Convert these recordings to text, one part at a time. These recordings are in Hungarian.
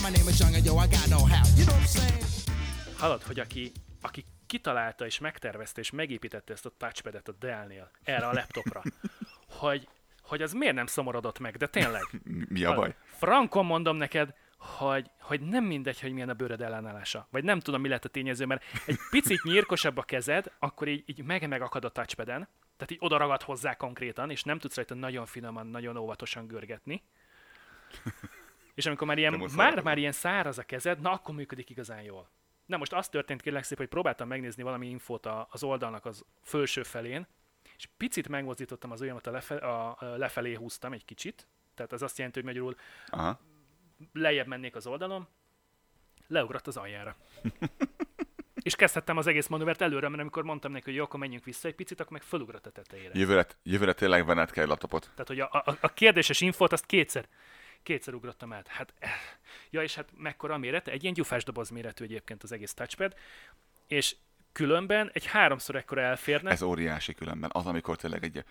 bow. My name is Young, and yo, I got no how. You know what I'm saying? Hallod, hogy aki, aki kitalálta és megtervezte és megépítette ezt a touchpadet a Dell-nél erre a laptopra, hogy, hogy az miért nem szomorodott meg, de tényleg. Mi a baj? Frankon mondom neked, hogy, hogy nem mindegy, hogy milyen a bőröd ellenállása. Vagy nem tudom, mi lett a tényező, mert egy picit nyírkosabb a kezed, akkor így, így meg megakad a touchpaden, tehát így oda ragad hozzá konkrétan, és nem tudsz rajta nagyon finoman, nagyon óvatosan görgetni. És amikor már ilyen, már, már ilyen száraz a kezed, na akkor működik igazán jól. Na most az történt kérlek szépen, hogy próbáltam megnézni valami infót a, az oldalnak az felső felén, és picit megmozdítottam az ujjamat a, lefe, a, a lefelé húztam egy kicsit, tehát az azt jelenti, hogy magyarul Aha. lejjebb mennék az oldalon, leugrott az aljára. és kezdhettem az egész manővert előre, mert amikor mondtam neki, hogy jó, akkor menjünk vissza egy picit, akkor meg fölugrott a tetejére. Jövőre, jövőre tényleg venned kell laptopot. Tehát, hogy a, a, a kérdéses infót azt kétszer, kétszer ugrottam át. Hát, eh, ja, és hát mekkora a mérete? Egy ilyen gyufás doboz méretű egyébként az egész touchpad, és különben egy háromszor ekkora elférne. Ez óriási különben. Az, amikor tényleg egy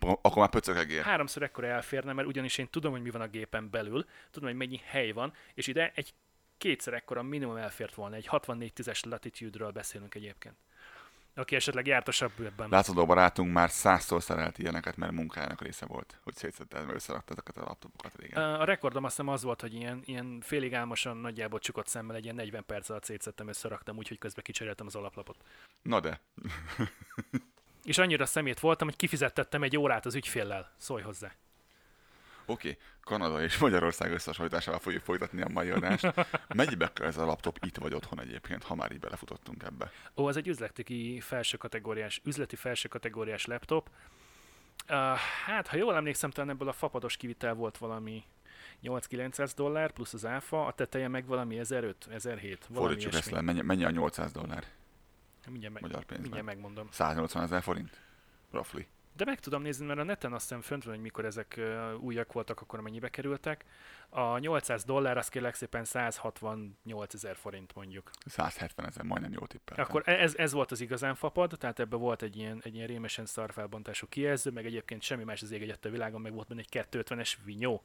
akkor már pöcögegél. Háromszor ekkora elférne, mert ugyanis én tudom, hogy mi van a gépen belül, tudom, hogy mennyi hely van, és ide egy kétszer ekkora minimum elfért volna. Egy 64 10-es latitude-ről beszélünk egyébként. Aki esetleg jártosabb ebben. Látszódó barátunk már százszor szerelt ilyeneket, mert munkájának része volt, hogy szétszedted, mert összerakta ezeket a laptopokat régen. A rekordom azt hiszem az volt, hogy ilyen, ilyen félig álmosan, nagyjából csukott szemmel egy ilyen 40 perc alatt szétszedtem, összeraktam, úgyhogy közben kicseréltem az alaplapot. Na de. És annyira szemét voltam, hogy kifizettettem egy órát az ügyféllel. Szólj hozzá. Oké, okay. Kanada és Magyarország összehasonlításával fogjuk folytatni a mai adást. Mennyibe kell ez a laptop itt vagy otthon egyébként, ha már így belefutottunk ebbe? Ó, ez egy üzleti felső kategóriás, üzleti felső kategóriás laptop. Uh, hát, ha jól emlékszem, talán ebből a fapados kivitel volt valami 8-900 dollár, plusz az áfa, a teteje meg valami 1005, 1007. Fordítsuk ezt le, mennyi, mennyi a 800 dollár? Mindjárt, meg, Magyar pénzben. mindjárt megmondom. 180 ezer forint? Roughly. De meg tudom nézni, mert a neten azt hiszem fönt van, hogy mikor ezek újak voltak, akkor mennyibe kerültek. A 800 dollár, az kérlek szépen 168 ezer forint mondjuk. 170 ezer, majdnem jó tippel. Akkor ez, ez volt az igazán fapad, tehát ebbe volt egy ilyen, egy ilyen rémesen szarfelbontású kijelző, meg egyébként semmi más az ég egyet a világon, meg volt benne egy 250-es vinyó.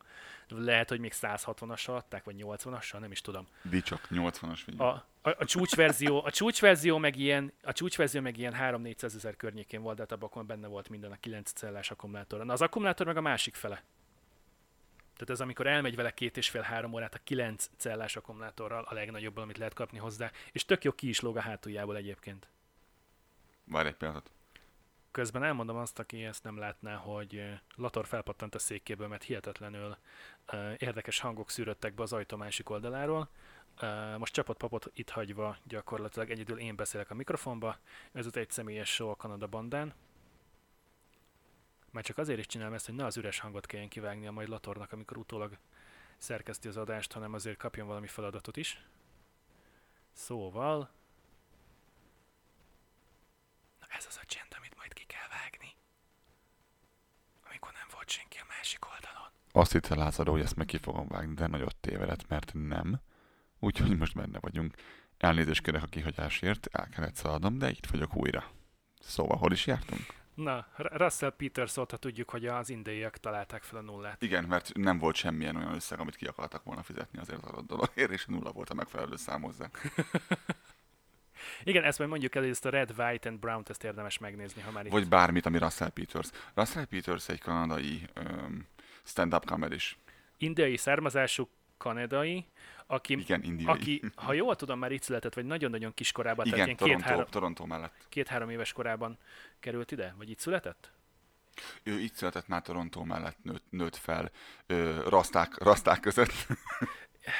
Lehet, hogy még 160-asra adták, vagy 80-assal, nem is tudom. Dicsok, 80-as vinyó. A, a, a, csúcsverzió, a csúcsverzió meg ilyen, a csúcsverzió meg ilyen 3-400 ezer környékén volt, de hát abban benne volt minden a 9 cellás akkumulátor. Na az akkumulátor meg a másik fele. Tehát ez amikor elmegy vele két és fél három órát a 9 cellás akkumulátorral, a legnagyobb, amit lehet kapni hozzá, és tök jó ki is lóg a hátuljából egyébként. Várj egy pillanatot. Közben elmondom azt, aki ezt nem látná, hogy Lator felpattant a székéből, mert hihetetlenül uh, érdekes hangok szűröttek be az ajtó másik oldaláról. Most csapott papot itt hagyva gyakorlatilag egyedül én beszélek a mikrofonba. Ez egy személyes show a Kanada bandán. Már csak azért is csinálom ezt, hogy ne az üres hangot kelljen a majd Latornak, amikor utólag szerkeszti az adást, hanem azért kapjon valami feladatot is. Szóval... Na ez az a csend, amit majd ki kell vágni. Amikor nem volt senki a másik oldalon. Azt hitte Lázadó, hogy ezt meg ki fogom vágni, de nagyot tévedett, mert nem. Úgyhogy most benne vagyunk. Elnézést kérek a kihagyásért, el kellett szaladnom, de itt vagyok újra. Szóval hol is jártunk? Na, Russell Peters óta tudjuk, hogy az indiaiak találták fel a nullát. Igen, mert nem volt semmilyen olyan összeg, amit ki akartak volna fizetni azért az adott dologért, és nulla volt a megfelelő szám hozzá. Igen, ezt majd mondjuk el, hogy ezt a Red, White and Brown ezt érdemes megnézni, ha már itt... Vagy bármit, ami Russell Peters. Russell Peters egy kanadai um, stand-up comedy is. indiai származású kanadai, aki, Igen, indiai. aki, ha jól tudom, már itt született, vagy nagyon-nagyon kiskorában, tehát Igen, ilyen Toronto, két-három, Toronto mellett. két-három éves korában került ide? Vagy itt született? Ő itt született már Toronto mellett, nőtt, nőtt fel ö, raszták, raszták között.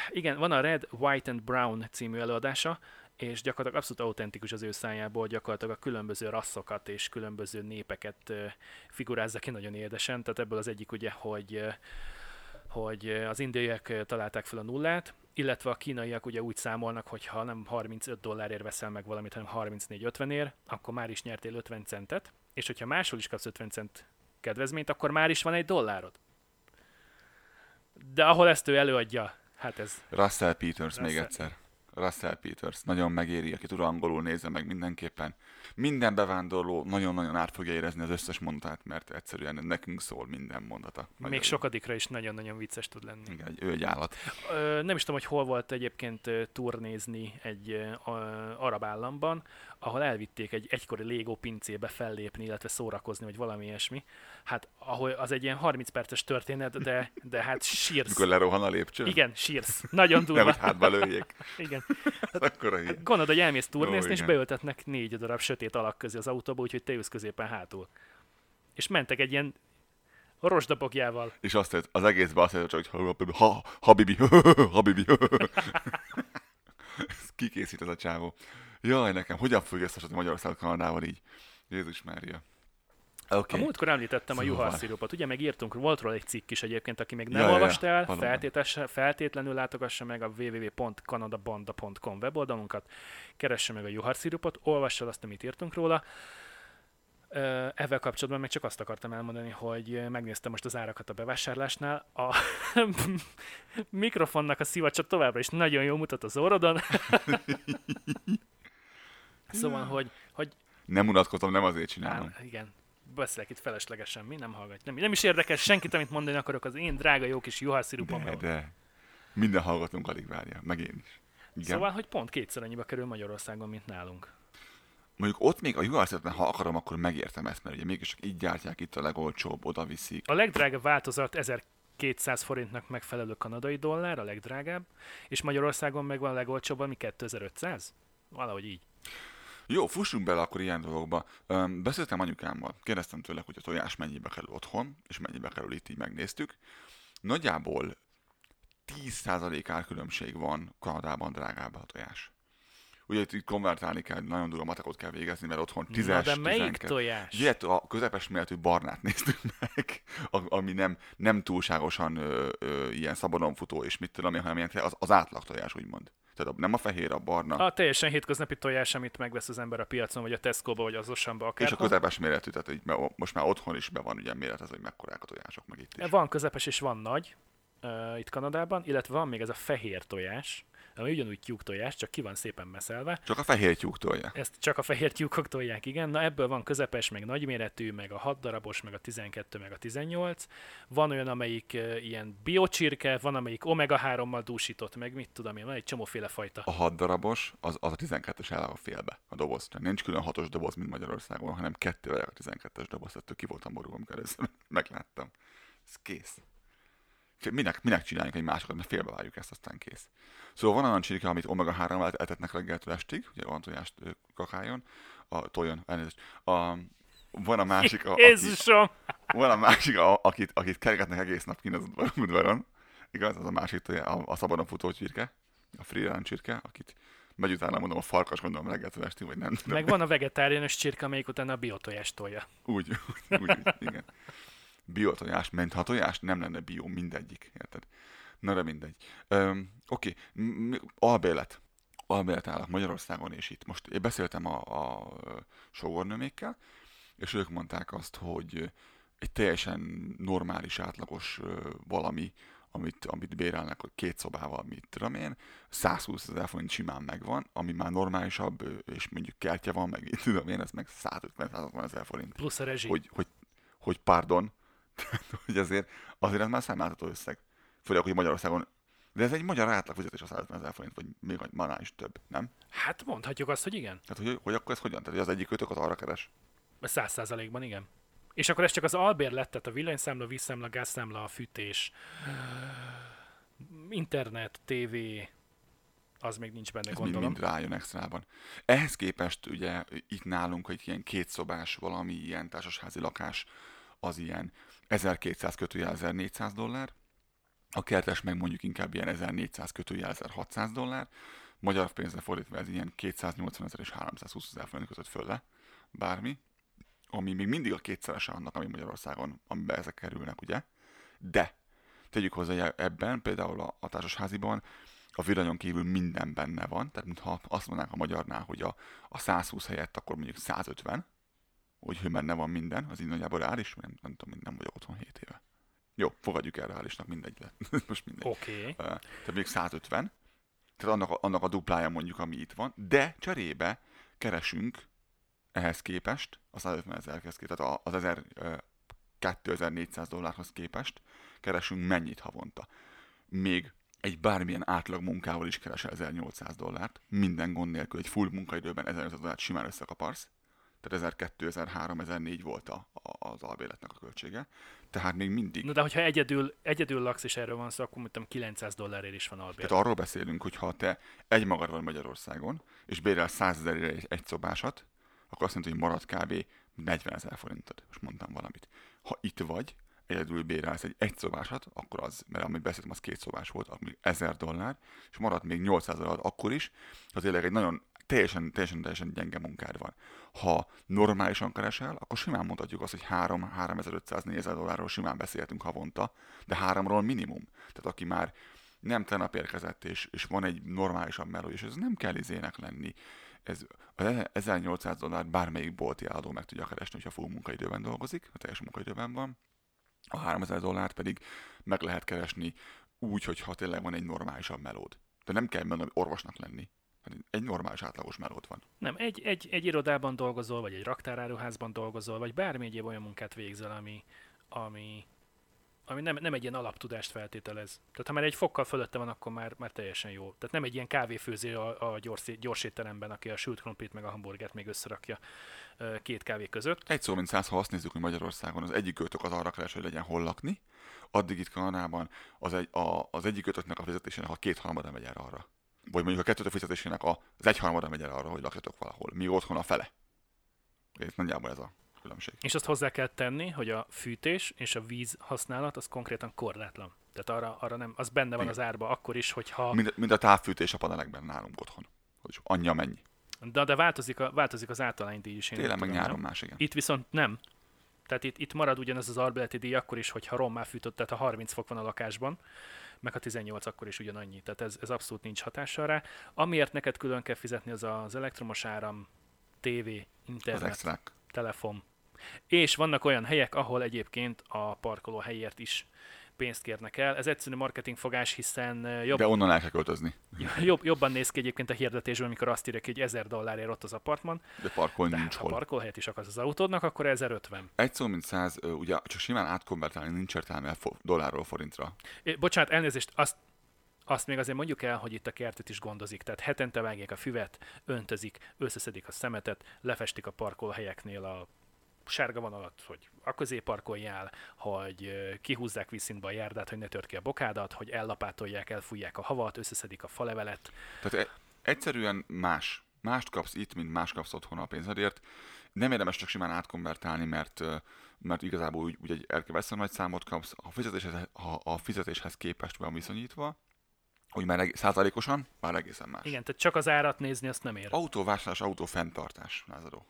Igen, van a Red, White and Brown című előadása, és gyakorlatilag abszolút autentikus az ő szájából, gyakorlatilag a különböző rasszokat és különböző népeket figurázza ki nagyon érdesen. Tehát ebből az egyik ugye, hogy hogy az indiaiak találták fel a nullát, illetve a kínaiak ugye úgy számolnak, hogy ha nem 35 dollárért veszel meg valamit, hanem 34-50 ér, akkor már is nyertél 50 centet, és hogyha máshol is kapsz 50 cent kedvezményt, akkor már is van egy dollárod. De ahol ezt ő előadja, hát ez Russell Peters még Russell. egyszer. Russell Peters. Nagyon megéri, aki tud angolul nézze meg mindenképpen. Minden bevándorló nagyon-nagyon át fogja érezni az összes mondatát, mert egyszerűen nekünk szól minden mondata. Nagyon még sokadikra is nagyon-nagyon vicces tud lenni. Igen, egy, ő egy állat. Ö, nem is tudom, hogy hol volt egyébként turnézni egy ö, arab államban, ahol elvitték egy egykori Lego pincébe fellépni, illetve szórakozni, vagy valami ilyesmi. Hát ahol az egy ilyen 30 perces történet, de, de hát sírsz. Mikor lerohan a lépcsőn? Igen, sírsz. Nagyon Nem, durva. hogy hátba lőjék. Igen. Akkor a hír. Gondolod, hogy elmész turnézni, és beültetnek négy darab sötét alak közé az autóba, úgyhogy te ülsz középen hátul. És mentek egy ilyen rozsdabogjával. És azt tett, az egészben azt tett, hogy ha, habibi, habibi. Ez kikészít ez a csávó. Jaj, nekem, hogyan fogja összehasonlítani Magyarországot Kanadával így? Jézus Mária. Oké. A Okay. múltkor említettem Szóval. a juharszirupot. Ugye megírtunk, volt róla egy cikk is egyébként, aki még nem Ja, ja, ja, olvasta el, feltétesse- feltétlenül látogassa meg a www.kanadabanda.com weboldalunkat, keresse meg a juharszirupot, olvassa el azt, amit írtunk róla. Ezzel kapcsolatban meg csak azt akartam elmondani, hogy megnéztem most az árakat a bevásárlásnál. A mikrofonnak a szivacsa továbbra is nagyon jól mutat az orrodon. szóval, hogy, hogy Nem unatkozom, nem azért csinálom. Á, igen. Beszélek itt feleslegesen, mi nem hallgat. Nem, nem is érdekes senkit, amit mondani akarok, az én drága jó kis juharszirupom. De, de. Minden hallgatónk alig várja, meg én is. Igen. Szóval, hogy pont kétszer annyiba kerül Magyarországon, mint nálunk. Mondjuk ott még a juhászatban, ha akarom, akkor megértem ezt, mert ugye mégis így gyártják itt a legolcsóbb, oda viszik. A legdrágább változat 1200 forintnak megfelelő kanadai dollár, a legdrágább, és Magyarországon meg van a legolcsóbb, ami 2500? Valahogy így. Jó, fussunk bele akkor ilyen dolgokba. Öm, beszéltem anyukámmal, kérdeztem tőle, hogy a tojás mennyibe kerül otthon, és mennyibe kerül itt, így megnéztük. Nagyjából 10% árkülönbség van Kanadában drágább a tojás. Ugye itt, itt konvertálni kell, nagyon durva matekot kell végezni, mert otthon 10 Na, de melyik 12. tojás? Ugye a közepes méretű barnát néztük meg, ami nem, nem túlságosan ö, ö, ilyen szabadon futó, és mit tudom én, hanem ilyen, az, az átlag tojás, úgymond. Tehát nem a fehér, a barna. A teljesen hétköznapi tojás, amit megvesz az ember a piacon, vagy a Tesco-ba, vagy az Osanba, akár. És a közepes méretű, tehát így, most már otthon is be van ugye méret, hogy mekkorák a tojások meg itt is. Van közepes és van nagy uh, itt Kanadában, illetve van még ez a fehér tojás, ami ugyanúgy tyúk tojás, csak ki van szépen meszelve. Csak a fehér tyúk tolja. Ezt csak a fehér tyúkok tolják, igen. Na ebből van közepes, meg nagyméretű, meg a 6 darabos, meg a 12, meg a 18. Van olyan, amelyik uh, ilyen biocsirke, van, amelyik omega-3-mal dúsított, meg mit tudom én, van egy csomóféle fajta. A 6 darabos, az, az a 12-es el a félbe, a doboz. Tehát nincs külön hatos doboz, mint Magyarországon, hanem kettővel a 12-es doboz. Ettől ki voltam borulva, amikor először megláttam. Ez kész. Minek, minek csináljunk egy másokat, mert félbevágjuk ezt, aztán kész. Szóval van olyan csirke, amit omega-3-val etetnek reggeltől estig, ugye van tojást kakáljon, a tojon, elnézést. A, van a másik, a, aki, Jézusom! van a másik, a, akit, akit keregetnek egész nap kint az udvar- udvaron. Igaz, az a másik a, a szabadon futó csirke, a freelance csirke, akit megy utána mondom a farkas, gondolom reggeltől estig, vagy nem tudom. Meg van a vegetáriánus csirke, amelyik utána a biotojás tolja. Úgy, úgy, úgy, igen. Biotojás, ment ha tojás nem lenne bio, mindegyik, érted? Na de mindegy. Öm, Oké, okay. albélet. Albélet állak Magyarországon és itt. Most én beszéltem a, a sógornőmékkel, és ők mondták azt, hogy egy teljesen normális, átlagos valami, amit, amit bérelnek, hogy két szobával, mit tudom én, 120 ezer forint simán megvan, ami már normálisabb, és mondjuk kertje van, meg tudom én, ez meg 150-160 ezer forint Plusz a rezsi. hogy, hogy, hogy pardon, Tehát, hogy azért, azért ez már számláltató összeg. Főleg, hogy Magyarországon, de ez egy magyar átlagfizetés a 150 ezer forint, vagy még annál is több, nem? Hát mondhatjuk azt, hogy igen. Tehát, hogy, hogy akkor ez hogyan? Tehát, hogy az egyik kötök az arra keres. Száz százalékban igen. És akkor ez csak az albérlet, tehát a villanyszámla, vízszámla, gázszámla, a fűtés, internet, TV, az még nincs benne, Ez gondolom. mind, mind rájön extrában. Ehhez képest ugye itt nálunk egy ilyen kétszobás valami ilyen társasházi lakás az ilyen 1200 kötőjel 1400 dollár, a kertes meg mondjuk inkább ilyen 1400 kötőjel 1600 dollár, magyar pénzre fordítva ez ilyen 280 ezer és 320 ezer forint között fölle, bármi, ami még mindig a kétszerese annak, ami Magyarországon, amiben ezek kerülnek, ugye? De tegyük hozzá ebben, például a, a társasháziban a villanyon kívül minden benne van, tehát mintha azt mondanánk a magyarnál, hogy a, a 120 helyett akkor mondjuk 150, hogy benne van minden, az így nagyjából reális, nem, nem tudom, nem vagyok otthon 7 éve. Jó, fogadjuk el reálisnak, mindegy lett. Most mindegy. Oké. Okay. Tehát még 150, tehát annak a, annak a duplája mondjuk, ami itt van, de cserébe keresünk ehhez képest, a 150 ezerhez képest, tehát az 1000, uh, 2400 dollárhoz képest keresünk mennyit havonta. Még egy bármilyen átlag munkával is keresel 1800 dollárt, minden gond nélkül egy full munkaidőben 1800 dollárt simán összekaparsz, tehát 1002, 1003, 1004 volt a, a, az albéletnek a költsége, tehát még mindig. Na de hogyha egyedül, egyedül laksz és erről van szó, akkor mondtam 900 dollárért is van albélet. Tehát arról beszélünk, hogy ha te egy magad vagy Magyarországon, és bérel 100 ezerére egy, egy szobásat, akkor azt mondja, hogy marad kb. 40 ezer forintod. Most mondtam valamit. Ha itt vagy, egyedül bérelsz egy egy szobásat, akkor az, mert amit beszéltem, az két szobás volt, akkor 1000 dollár, és marad még 800 dollár akkor is, az tényleg egy nagyon teljesen, teljesen, teljesen gyenge munkád van. Ha normálisan keresel, akkor simán mondhatjuk azt, hogy 3 3500 4000 dollárról simán beszélhetünk havonta, de háromról minimum. Tehát aki már nem tegnap érkezett, és, és van egy normálisabb meló, és ez nem kell izének lenni. Ez, az 1800 dollár bármelyik bolti eladó meg tudja keresni, hogyha full munkaidőben dolgozik, a teljes munkaidőben van. A 3000 dollárt pedig meg lehet keresni úgy, hogyha tényleg van egy normálisabb melód. De nem kell menni orvosnak lenni. Egy normális átlagos melód van. Nem, egy, egy, egy irodában dolgozol, vagy egy raktáráruházban dolgozol, vagy bármi egyéb olyan munkát végzel, ami, ami, ami nem, nem egy ilyen alaptudást feltételez. Tehát ha már egy fokkal fölötte van, akkor már, már teljesen jó. Tehát nem egy ilyen kávéfőző a, a gyors, gyors étteremben, aki a sült krumplit meg a hamburgert még összerakja két kávé között. Egy szó, mint száz, ha azt nézzük, hogy Magyarországon az egyik kötök az arra keres, hogy legyen hol lakni, addig itt Kanadában az, egy, a, az egyik kötöknek a fizetésének a kétharmada megy el arra. Vagy mondjuk a kettőtök fizetésének az egyharmada megy el arra, hogy lakjatok valahol. Mi otthon a fele. Ez nagyjából ez a különbség. És azt hozzá kell tenni, hogy a fűtés és a víz használat az konkrétan korlátlan. Tehát arra, arra nem, az benne van Igen. az árba akkor is, hogyha... Mind, mind a távfűtés a panelekben nálunk otthon. Hogy annyi mennyi. De, de változik, a, változik az általánydíj is. Télen meg nyáron más, igen. Itt viszont nem. Tehát itt, itt marad ugyanaz az albéleti díj akkor is, hogyha rommá fűtött, tehát a 30 fok van a lakásban, meg ha 18 akkor is ugyanannyi. Tehát ez, ez abszolút nincs hatással rá. Amiért neked külön kell fizetni, az az elektromos áram, TV, internet, telefon. És vannak olyan helyek, ahol egyébként a parkoló helyért is pénzt kérnek el. Ez egyszerű marketingfogás, hiszen jobb... De onnan el kell költözni. Jobb, jobban néz ki egyébként a hirdetésben, amikor azt írják, hogy 1000 dollárért ott az apartman. De parkolni de nincs hát, hol. Ha parkolhelyet is akarsz az autódnak, akkor 1050. Egy szó, mint száz, ugye csak simán átkonvertálni nincs értelme dollárról forintra. É, bocsánat, elnézést, azt azt még azért mondjuk el, hogy itt a kertet is gondozik, tehát hetente vágják a füvet, öntözik, összeszedik a szemetet, lefestik a parkolóhelyeknél a sárga vonalat, hogy a közé parkoljál, hogy kihúzzák vízszintbe a járdát, hogy ne tört ki a bokádat, hogy ellapátolják, elfújják a havat, összeszedik a falevelet. Tehát e- egyszerűen más. Mást kapsz itt, mint más kapsz otthon a pénzedért. Nem érdemes csak simán átkonvertálni, mert, mert igazából úgy, úgy egy elkeveszem nagy számot kapsz. A fizetéshez, ha a fizetéshez képest van viszonyítva, hogy már százalékosan, már egészen más. Igen, tehát csak az árat nézni, azt nem ér. Autóvásárlás, autó fenntartás, lázadó.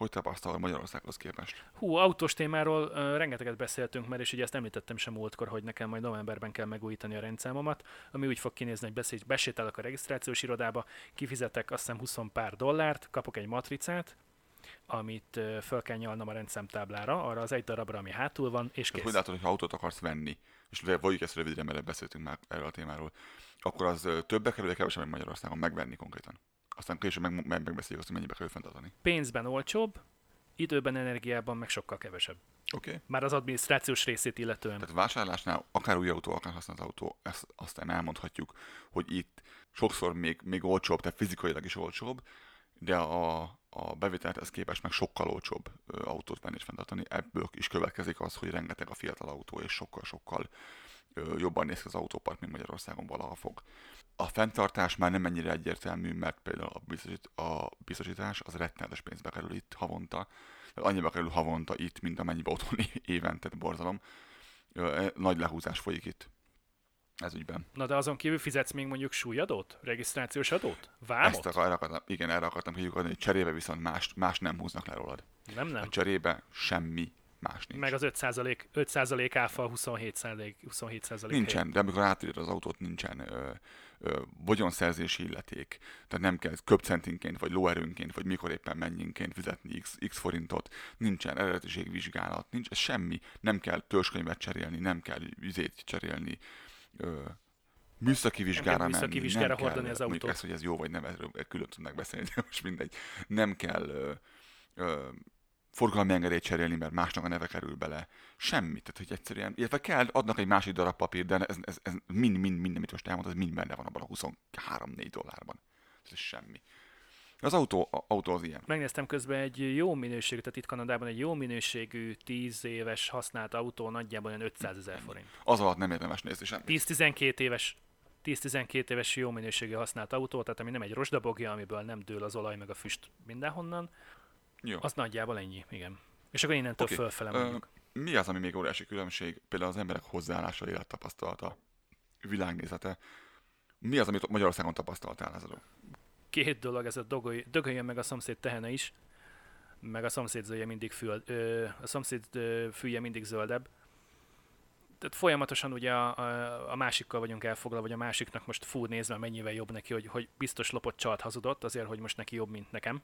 Hogy tapasztal Magyarországhoz képest? Hú, autós témáról uh, rengeteget beszéltünk már, és ugye ezt említettem sem múltkor, hogy nekem majd novemberben kell megújítani a rendszámomat, ami úgy fog kinézni, hogy beszél, besétálok a regisztrációs irodába, kifizetek azt hiszem 20 pár dollárt, kapok egy matricát, amit uh, föl kell nyalnom a rendszámtáblára, arra az egy darabra, ami hátul van, és kész. Hogy látod, hogy autót akarsz venni, és vagy ezt rövidre, mert beszéltünk már erről a témáról, akkor az többe kerül, kevesebb, Magyarországon megvenni konkrétan aztán később meg, meg megbeszéljük azt, hogy mennyibe kell fenntartani. Pénzben olcsóbb, időben, energiában meg sokkal kevesebb. Oké. Okay. Már az adminisztrációs részét illetően. Tehát vásárlásnál, akár új autó, akár használt autó, ezt aztán elmondhatjuk, hogy itt sokszor még, még olcsóbb, tehát fizikailag is olcsóbb, de a, a bevételhez képest meg sokkal olcsóbb autót venni és fenntartani. Ebből is következik az, hogy rengeteg a fiatal autó, és sokkal-sokkal jobban néz ki az autópark, mint Magyarországon valaha fog. A fenntartás már nem ennyire egyértelmű, mert például a, biztosít, a biztosítás az rettenetes pénzbe kerül itt havonta. Annyiba kerül havonta itt, mint amennyibe otthon évente, borzalom. Nagy lehúzás folyik itt ez ügyben. Na de azon kívül fizetsz még mondjuk súlyadót? Regisztrációs adót? Vámot? Ezt akar, akartam, igen, erre akartam kiukadni, hogy cserébe viszont más, más nem húznak le rólad. Nem, nem. A cserébe semmi más nincs. Meg az 5%, 5% áfa, 27%, 27% Nincsen, hely. de amikor átírod az autót, nincsen ö, vagyonszerzési illeték. Tehát nem kell köpcentinként, vagy lóerőnként, vagy mikor éppen mennyienként fizetni x, x forintot. Nincsen eredetiségvizsgálat, nincs ez semmi. Nem kell törzskönyvet cserélni, nem kell üzét cserélni. Ö, műszaki vizsgára műszaki menni, vizsgára nem hordani kell, az autót. ezt, hogy ez jó vagy nem, erről külön tudnak beszélni, de most mindegy. Nem kell ö, ö, forgalmi engedélyt cserélni, mert másnak a neve kerül bele. Semmi. Tehát, hogy egyszerűen, illetve kell, adnak egy másik darab papír, de ez, ez, ez mind, mind, mind, amit most elmondta, ez mind benne van abban a 23-4 dollárban. Ez semmi. Az autó, autó az ilyen. Megnéztem közben egy jó minőségű, tehát itt Kanadában egy jó minőségű 10 éves használt autó nagyjából olyan 500 ezer forint. Az alatt nem érdemes nézni semmi. 10-12 éves 10-12 éves jó minőségű használt autó, tehát ami nem egy rozsdabogja, amiből nem dől az olaj meg a füst mindenhonnan, Jó. az nagyjából ennyi, igen. És akkor innentől okay. fölfele ö, mondjuk. Mi az, ami még óriási különbség? Például az emberek hozzáállása, élettapasztalata, világnézete. Mi az, amit Magyarországon tapasztaltál, Lázaro? Két dolog, ez a dogolj, dögöljön meg a szomszéd tehene is, meg a szomszéd zöldje mindig fül, ö, a szomszéd ö, fülje mindig zöldebb. Tehát folyamatosan ugye a, a, a másikkal vagyunk elfoglalva, vagy a másiknak most fú nézve mennyivel jobb neki, hogy, hogy biztos lopott csalt hazudott, azért, hogy most neki jobb, mint nekem.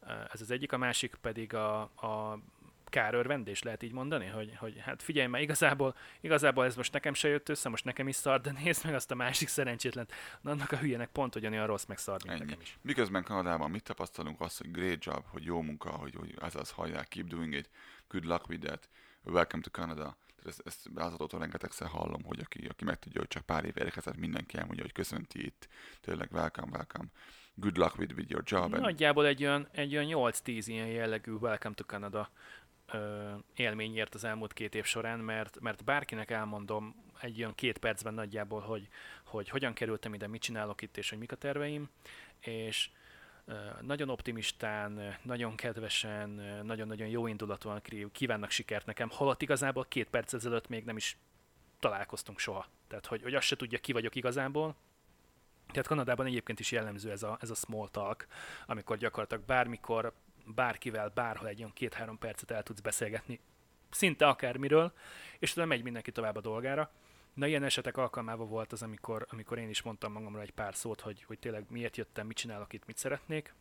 Ö, Ez az egyik, a másik pedig a, a kárörvendés, lehet így mondani, hogy, hogy hát figyelj már, igazából, igazából ez most nekem se jött össze, most nekem is szar, de nézd meg azt a másik szerencsétlen, Na, annak a hülyének pont ugyanolyan rossz, meg szar, mint Ennyi. nekem is. Miközben Kanadában mit tapasztalunk? Azt, hogy great job, hogy jó munka, hogy, hogy ez az hallják, keep doing it, good luck with that, welcome to Canada. Tehát ezt, ezt Lázarótól rengetegszer hallom, hogy aki, aki megtudja, hogy csak pár év érkezett, mindenki elmondja, hogy köszönti itt, tényleg welcome, welcome, good luck with, with your job. Nagyjából egy olyan, egy olyan 8-10 ilyen jellegű Welcome to Canada ö, élmény ért az elmúlt két év során, mert, mert bárkinek elmondom egy olyan két percben nagyjából, hogy, hogy hogyan kerültem ide, mit csinálok itt, és hogy mik a terveim, és nagyon optimistán, nagyon kedvesen, nagyon-nagyon jó indulatúan kívánnak sikert nekem, holott igazából két perc ezelőtt még nem is találkoztunk soha. Tehát, hogy, hogy azt se tudja, ki vagyok igazából, tehát Kanadában egyébként is jellemző ez a, ez a small talk, amikor gyakorlatilag bármikor, bárkivel, bárhol egy olyan két-három percet el tudsz beszélgetni, szinte akármiről, és utána megy mindenki tovább a dolgára. Na ilyen esetek alkalmával volt az, amikor, amikor én is mondtam magamra egy pár szót, hogy, hogy tényleg miért jöttem, mit csinálok itt, mit szeretnék.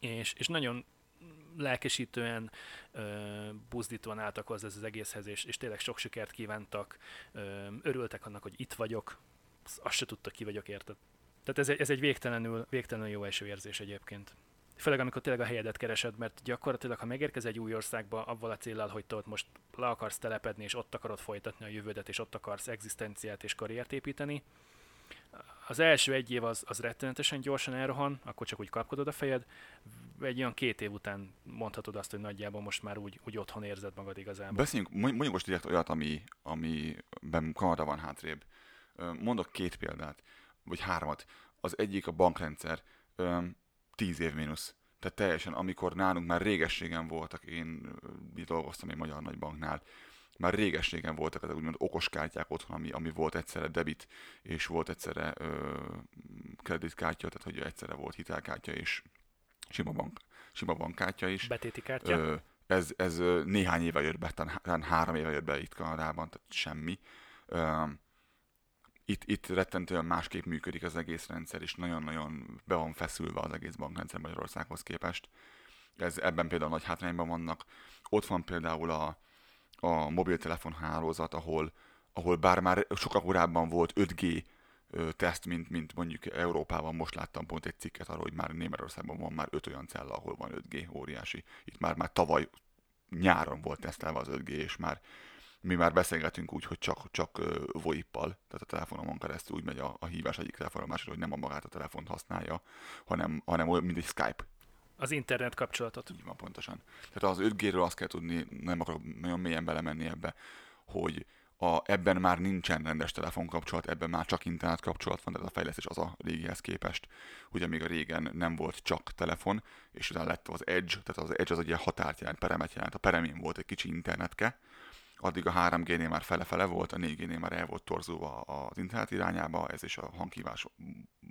És, és nagyon lelkesítően, ö, buzdítóan álltak hozzá ez az egészhez, és, és tényleg sok sikert kívántak, ö, örültek annak, hogy itt vagyok, azt se tudta, ki vagyok, érted? Tehát ez egy, ez egy végtelenül, végtelenül jó első érzés egyébként. Főleg amikor tényleg a helyedet keresed, mert gyakorlatilag, ha megérkezel egy új országba, avval a céllal, hogy te ott most le akarsz telepedni, és ott akarod folytatni a jövődet, és ott akarsz egzisztenciát és karriert építeni, az első egy év az, az rettenetesen gyorsan elrohan, akkor csak úgy kapkodod a fejed, egy olyan két év után mondhatod azt, hogy nagyjából most már úgy, úgy otthon érzed magad igazából. Beszéljünk, mondj- mondjuk most direkt olyat, ami, amiben Kanada van hátrébb. Mondok két példát, vagy hármat. Az egyik a bankrendszer, tíz év mínusz. Tehát teljesen, amikor nálunk már régességen voltak, én dolgoztam egy magyar nagybanknál, már régességen voltak ezek úgymond okoskártyák otthon, ami, ami volt egyszerre debit, és volt egyszerre ö, kreditkártya, tehát hogy egyszerre volt hitelkártya és sima, bank, sima bankkártya is. Betéti kártya? Ö, ez, ez néhány éve jött be, talán három éve jött be itt Kanadában, tehát semmi. Ö, itt, itt rettentően másképp működik az egész rendszer, és nagyon-nagyon be van feszülve az egész bankrendszer Magyarországhoz képest. Ez, ebben például nagy hátrányban vannak. Ott van például a, a mobiltelefon hálózat, ahol, ahol bár már sokkal korábban volt 5G ö, teszt, mint, mint mondjuk Európában. Most láttam pont egy cikket arról, hogy már Németországban van már 5 olyan cella, ahol van 5G, óriási. Itt már, már tavaly nyáron volt tesztelve az 5G, és már mi már beszélgetünk úgy, hogy csak, csak VoIP-pal, tehát a telefonomon keresztül úgy megy a, a hívás egyik telefonon másra, hogy nem a magát a telefont használja, hanem, hanem olyan, mint egy Skype. Az internet kapcsolatot. Így van, pontosan. Tehát az 5G-ről azt kell tudni, nem akarok nagyon mélyen belemenni ebbe, hogy a, ebben már nincsen rendes telefonkapcsolat, ebben már csak internet kapcsolat van, tehát a fejlesztés az a régihez képest. Ugye még a régen nem volt csak telefon, és utána lett az Edge, tehát az Edge az egy ilyen határt jelent, peremet jelent. A peremén volt egy kicsi internetke, addig a 3G-nél már fele-fele volt, a 4G-nél már el volt torzulva az internet irányába, ez is a hanghívás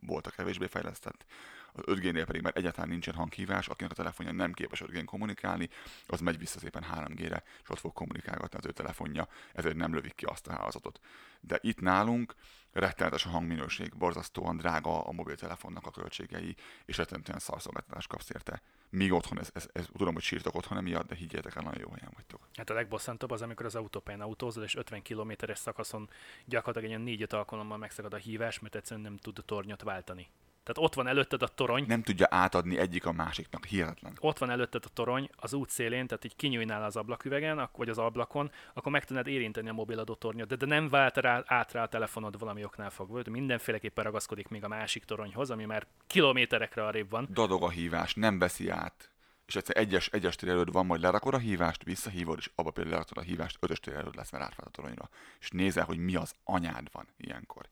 volt a kevésbé fejlesztett. Az 5G-nél pedig már egyáltalán nincsen hanghívás, akinek a telefonja nem képes 5 kommunikálni, az megy vissza szépen 3G-re, és ott fog kommunikálgatni az ő telefonja, ezért nem lövik ki azt a hálózatot. De itt nálunk rettenetes a hangminőség, borzasztóan drága a mobiltelefonnak a költségei, és rettenetesen szarszolgáltatást kapsz érte. Míg otthon, ez, ez, ez, tudom, hogy sírtok otthon emiatt, de higgyétek el, nagyon jó helyen vagytok. Hát a legbosszantóbb az, amikor az autópályán autózol, és 50 kilométeres szakaszon gyakorlatilag egy 4-5 alkalommal megszakad a hívás, mert egyszerűen nem tud tornyot váltani. Tehát ott van előtted a torony. Nem tudja átadni egyik a másiknak, hihetetlen. Ott van előtted a torony az út szélén, tehát így kinyújnál az ablaküvegen, vagy az ablakon, akkor meg tudnád érinteni a mobiladó tornyot, de, de nem vált rá, át rá a telefonod valami oknál fogva. De mindenféleképpen ragaszkodik még a másik toronyhoz, ami már kilométerekre arrébb van. Dadog a hívás, nem veszi át és egyszer egyes, egyes tér előtt van, majd lerakod a hívást, visszahívod, és abba például lerakod a hívást, ötös tér előtt lesz, mert átvált a toronyra. És nézel, hogy mi az anyád van ilyenkor.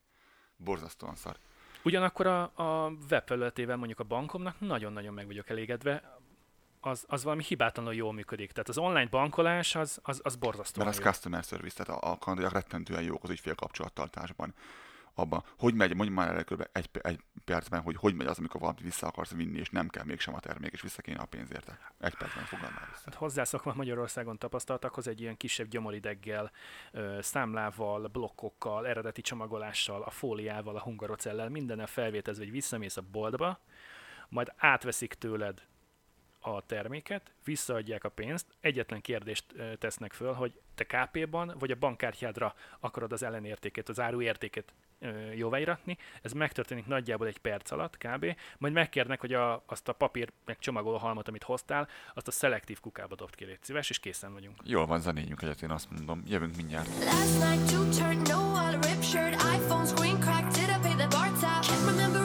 Borzasztóan szar. Ugyanakkor a, a webfelületével mondjuk a bankomnak nagyon-nagyon meg vagyok elégedve, az, az valami hibátlanul jól működik. Tehát az online bankolás az, az, az borzasztó. Mert az customer service, tehát a, a kanadaiak rettentően jók az ügyfél kapcsolattartásban abban, hogy megy, mondj már el kb. Egy, egy percben, hogy hogy megy az, amikor valamit vissza akarsz vinni, és nem kell mégsem a termék, és vissza kéne a pénz érte. Egy percben foglal már vissza. Hát hozzászokva Magyarországon tapasztaltakhoz egy ilyen kisebb gyomorideggel, számlával, blokkokkal, eredeti csomagolással, a fóliával, a hungarocellel, mindennel felvételezve, hogy visszamész a boltba, majd átveszik tőled a terméket, visszaadják a pénzt, egyetlen kérdést tesznek föl, hogy te KP-ban vagy a bankkártyádra akarod az ellenértéket, az áruértéket jóváiratni. Ez megtörténik nagyjából egy perc alatt kb. Majd megkérnek, hogy a, azt a papír meg csomagoló halmat, amit hoztál, azt a szelektív kukába dobd ki, légy szíves, és készen vagyunk. Jól van, zenéljünk egyet, én azt mondom. Jövünk mindjárt. Last night you turned no all rip shirt, iPhone screen cracked, did I pay the bar tab? Can't remember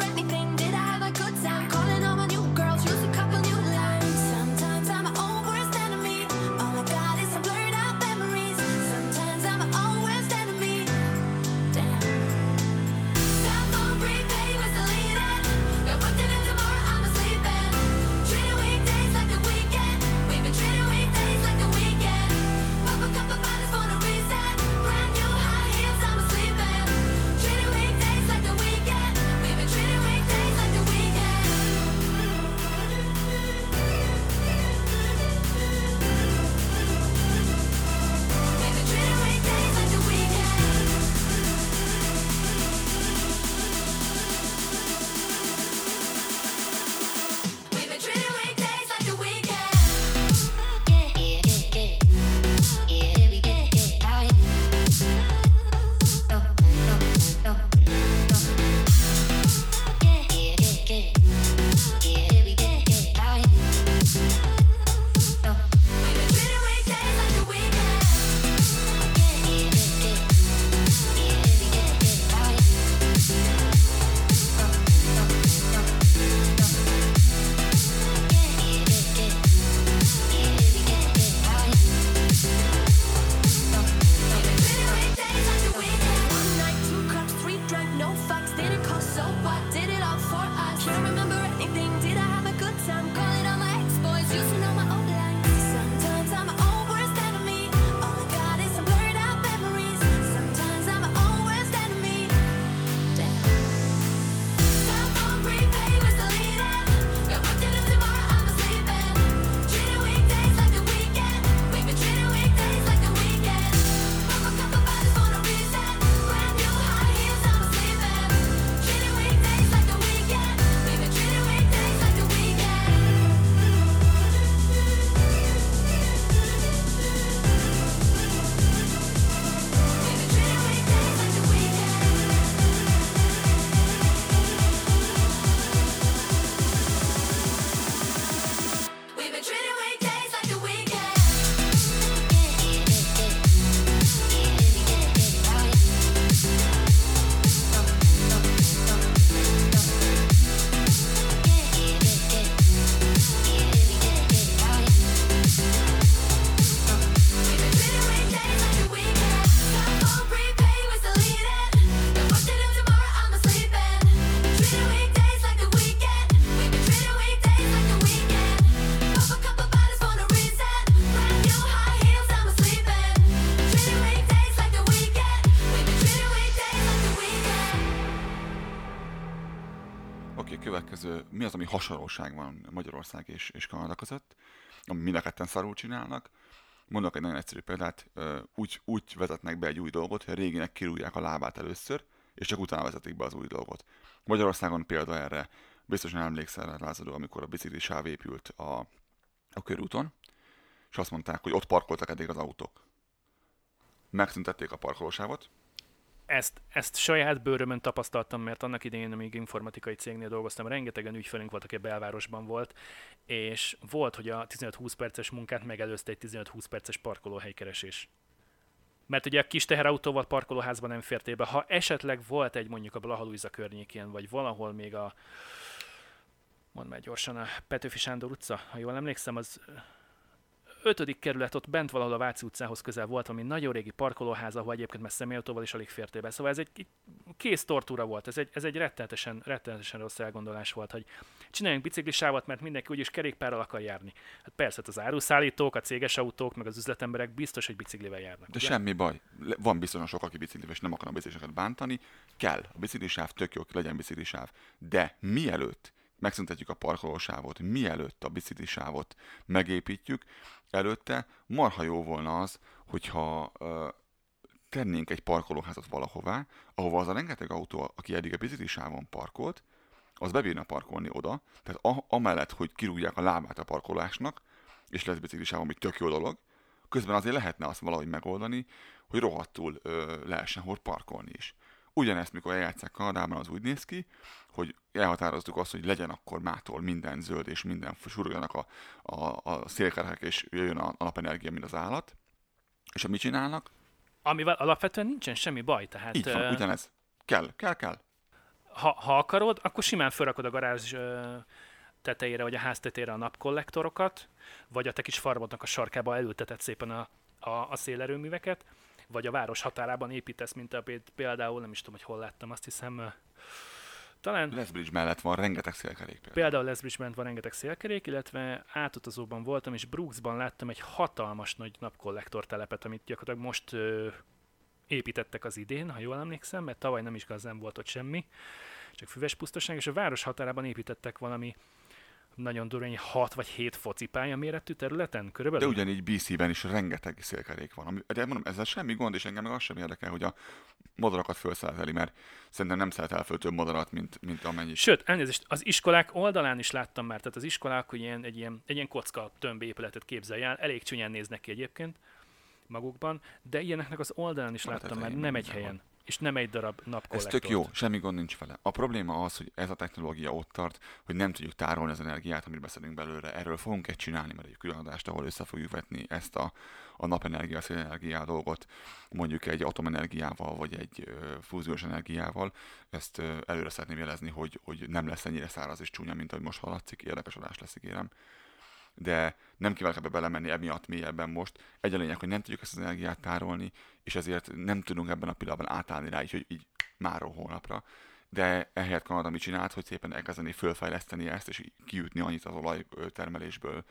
hasonlóság van Magyarország és, és Kanada között, ami mind a ketten szarul csinálnak. Mondok egy nagyon egyszerű példát, úgy, úgy vezetnek be egy új dolgot, hogy a réginek kirúgják a lábát először, és csak utána vezetik be az új dolgot. Magyarországon példa erre, biztosan emlékszel rá, Lázadó, amikor a bicikli sáv épült a, a körúton, és azt mondták, hogy ott parkoltak eddig az autók. Megszüntették a parkolósávot, Ezt, ezt saját bőrömön tapasztaltam, mert annak idején, amíg informatikai cégnél dolgoztam, rengetegen ügyfelünk volt, aki a belvárosban volt, és volt, hogy a 15-20 perces munkát megelőzte egy 15-20 perces parkolóhelykeresés. Mert ugye a kis teherautóval parkolóházban nem fértél be. Ha esetleg volt egy mondjuk a Blahalújza környékén, vagy valahol még a mondd már gyorsan, a Petőfi Sándor utca, ha jól emlékszem, az ötödik kerület, ott bent valahol a Váci utcához közel volt valami nagyon régi parkolóház, ahol egyébként már személyautóval is alig fértél be. Szóval ez egy kész tortúra volt, ez egy, ez egy rettenetesen, rettenetesen rossz elgondolás volt, hogy csináljunk biciklisávot, mert mindenki úgyis kerékpárral akar járni. Hát persze, hát az áruszállítók, a céges autók, meg az üzletemberek biztos, hogy biciklivel járnak. De ugye? semmi baj. Van biztosan sok, aki biciklivel, és nem akar a bicikliseket bántani. Kell. A biciklisáv tök jó, legyen biciklisáv. De mielőtt megszüntetjük a parkolósávot, mielőtt a biciklisávot megépítjük, előtte marha jó volna az, hogyha ö, tennénk egy parkolóházat valahová, ahova az a rengeteg autó, aki eddig a biciklisávon parkolt, az bebírna parkolni oda, tehát a, amellett, hogy kirúgják a lábát a parkolásnak, és lesz biciklisáv, ami tök jó dolog, közben azért lehetne azt valahogy megoldani, hogy rohadtul ö, lehessen hol parkolni is. Ugyanezt, mikor eljátszák Kanadában, az úgy néz ki, hogy elhatároztuk azt, hogy legyen akkor mától minden zöld, és minden surogjanak a, a, a szélkerek, és jöjjön a, a napenergia, mint az állat. És mit csinálnak? Amivel alapvetően nincsen semmi baj. Tehát, Így van, ö, ugyanez. Kell, kell, kell. ha, ha akarod, akkor simán felrakod a garázs ö, tetejére, vagy a ház tetejére a napkollektorokat, vagy a te kis farmodnak a sarkába elülteted szépen a, a, a szélerőműveket, vagy a város határában építesz, mint a, például, nem is tudom, hogy hol láttam, azt hiszem, talán Lethbridge mellett van rengeteg szélkerék például. például Lesbridge-ben van rengeteg szélkerék, illetve átutazóban voltam, és Brooksban láttam egy hatalmas nagy napkollektor telepet, amit gyakorlatilag most ö, építettek az idén, ha jól emlékszem, mert tavaly nem is igazán volt ott semmi, csak füves pusztaság, és a város határában építettek valami nagyon durvány 6 vagy 7 focipálya méretű területen De körülbelül. ugyanígy BC-ben is rengeteg szélkerék van. Ami- De mondom, ezzel semmi gond, és engem meg az sem érdekel, hogy a madarakat felszelteli, mert szerintem nem szelt el föl több madarat, mint, mint amennyi. Sőt, elnézést, az iskolák oldalán is láttam már, tehát az iskolák hogy ilyen, egy, ilyen, egy ilyen kocka tömb épületet képzelj el, elég csúnyán néznek ki egyébként magukban, de ilyeneknek az oldalán is Van a láttam már, nem egy helyen, és nem egy darab Ez napkollektort. tök jó, semmi gond nincs vele. A probléma az, hogy ez a technológia ott tart, hogy nem tudjuk tárolni az energiát, amit beszélünk belőle. Erről fogunk egy csinálni, mert egy külön adást, ahol össze fogjuk vetni ezt a, a napenergia, szélenergia dolgot, mondjuk egy atomenergiával, vagy egy fúziós energiával. Ezt előre szeretném jelezni, hogy, hogy nem lesz ennyire száraz és csúnya, mint ahogy most hallatszik. Érdekes adás lesz, ígérem. De nem kívánok ebbe belemenni emiatt mélyebben most. Egy a lényeg, hogy nem tudjuk ezt az energiát tárolni, és ezért nem tudunk ebben a pillanatban átállni rá, így, hogy így máról hónapra. De ehelyett Kanada mit csinált, hogy szépen elkezdeni fölfejleszteni ezt, és kiütni annyit az olajtermelésből,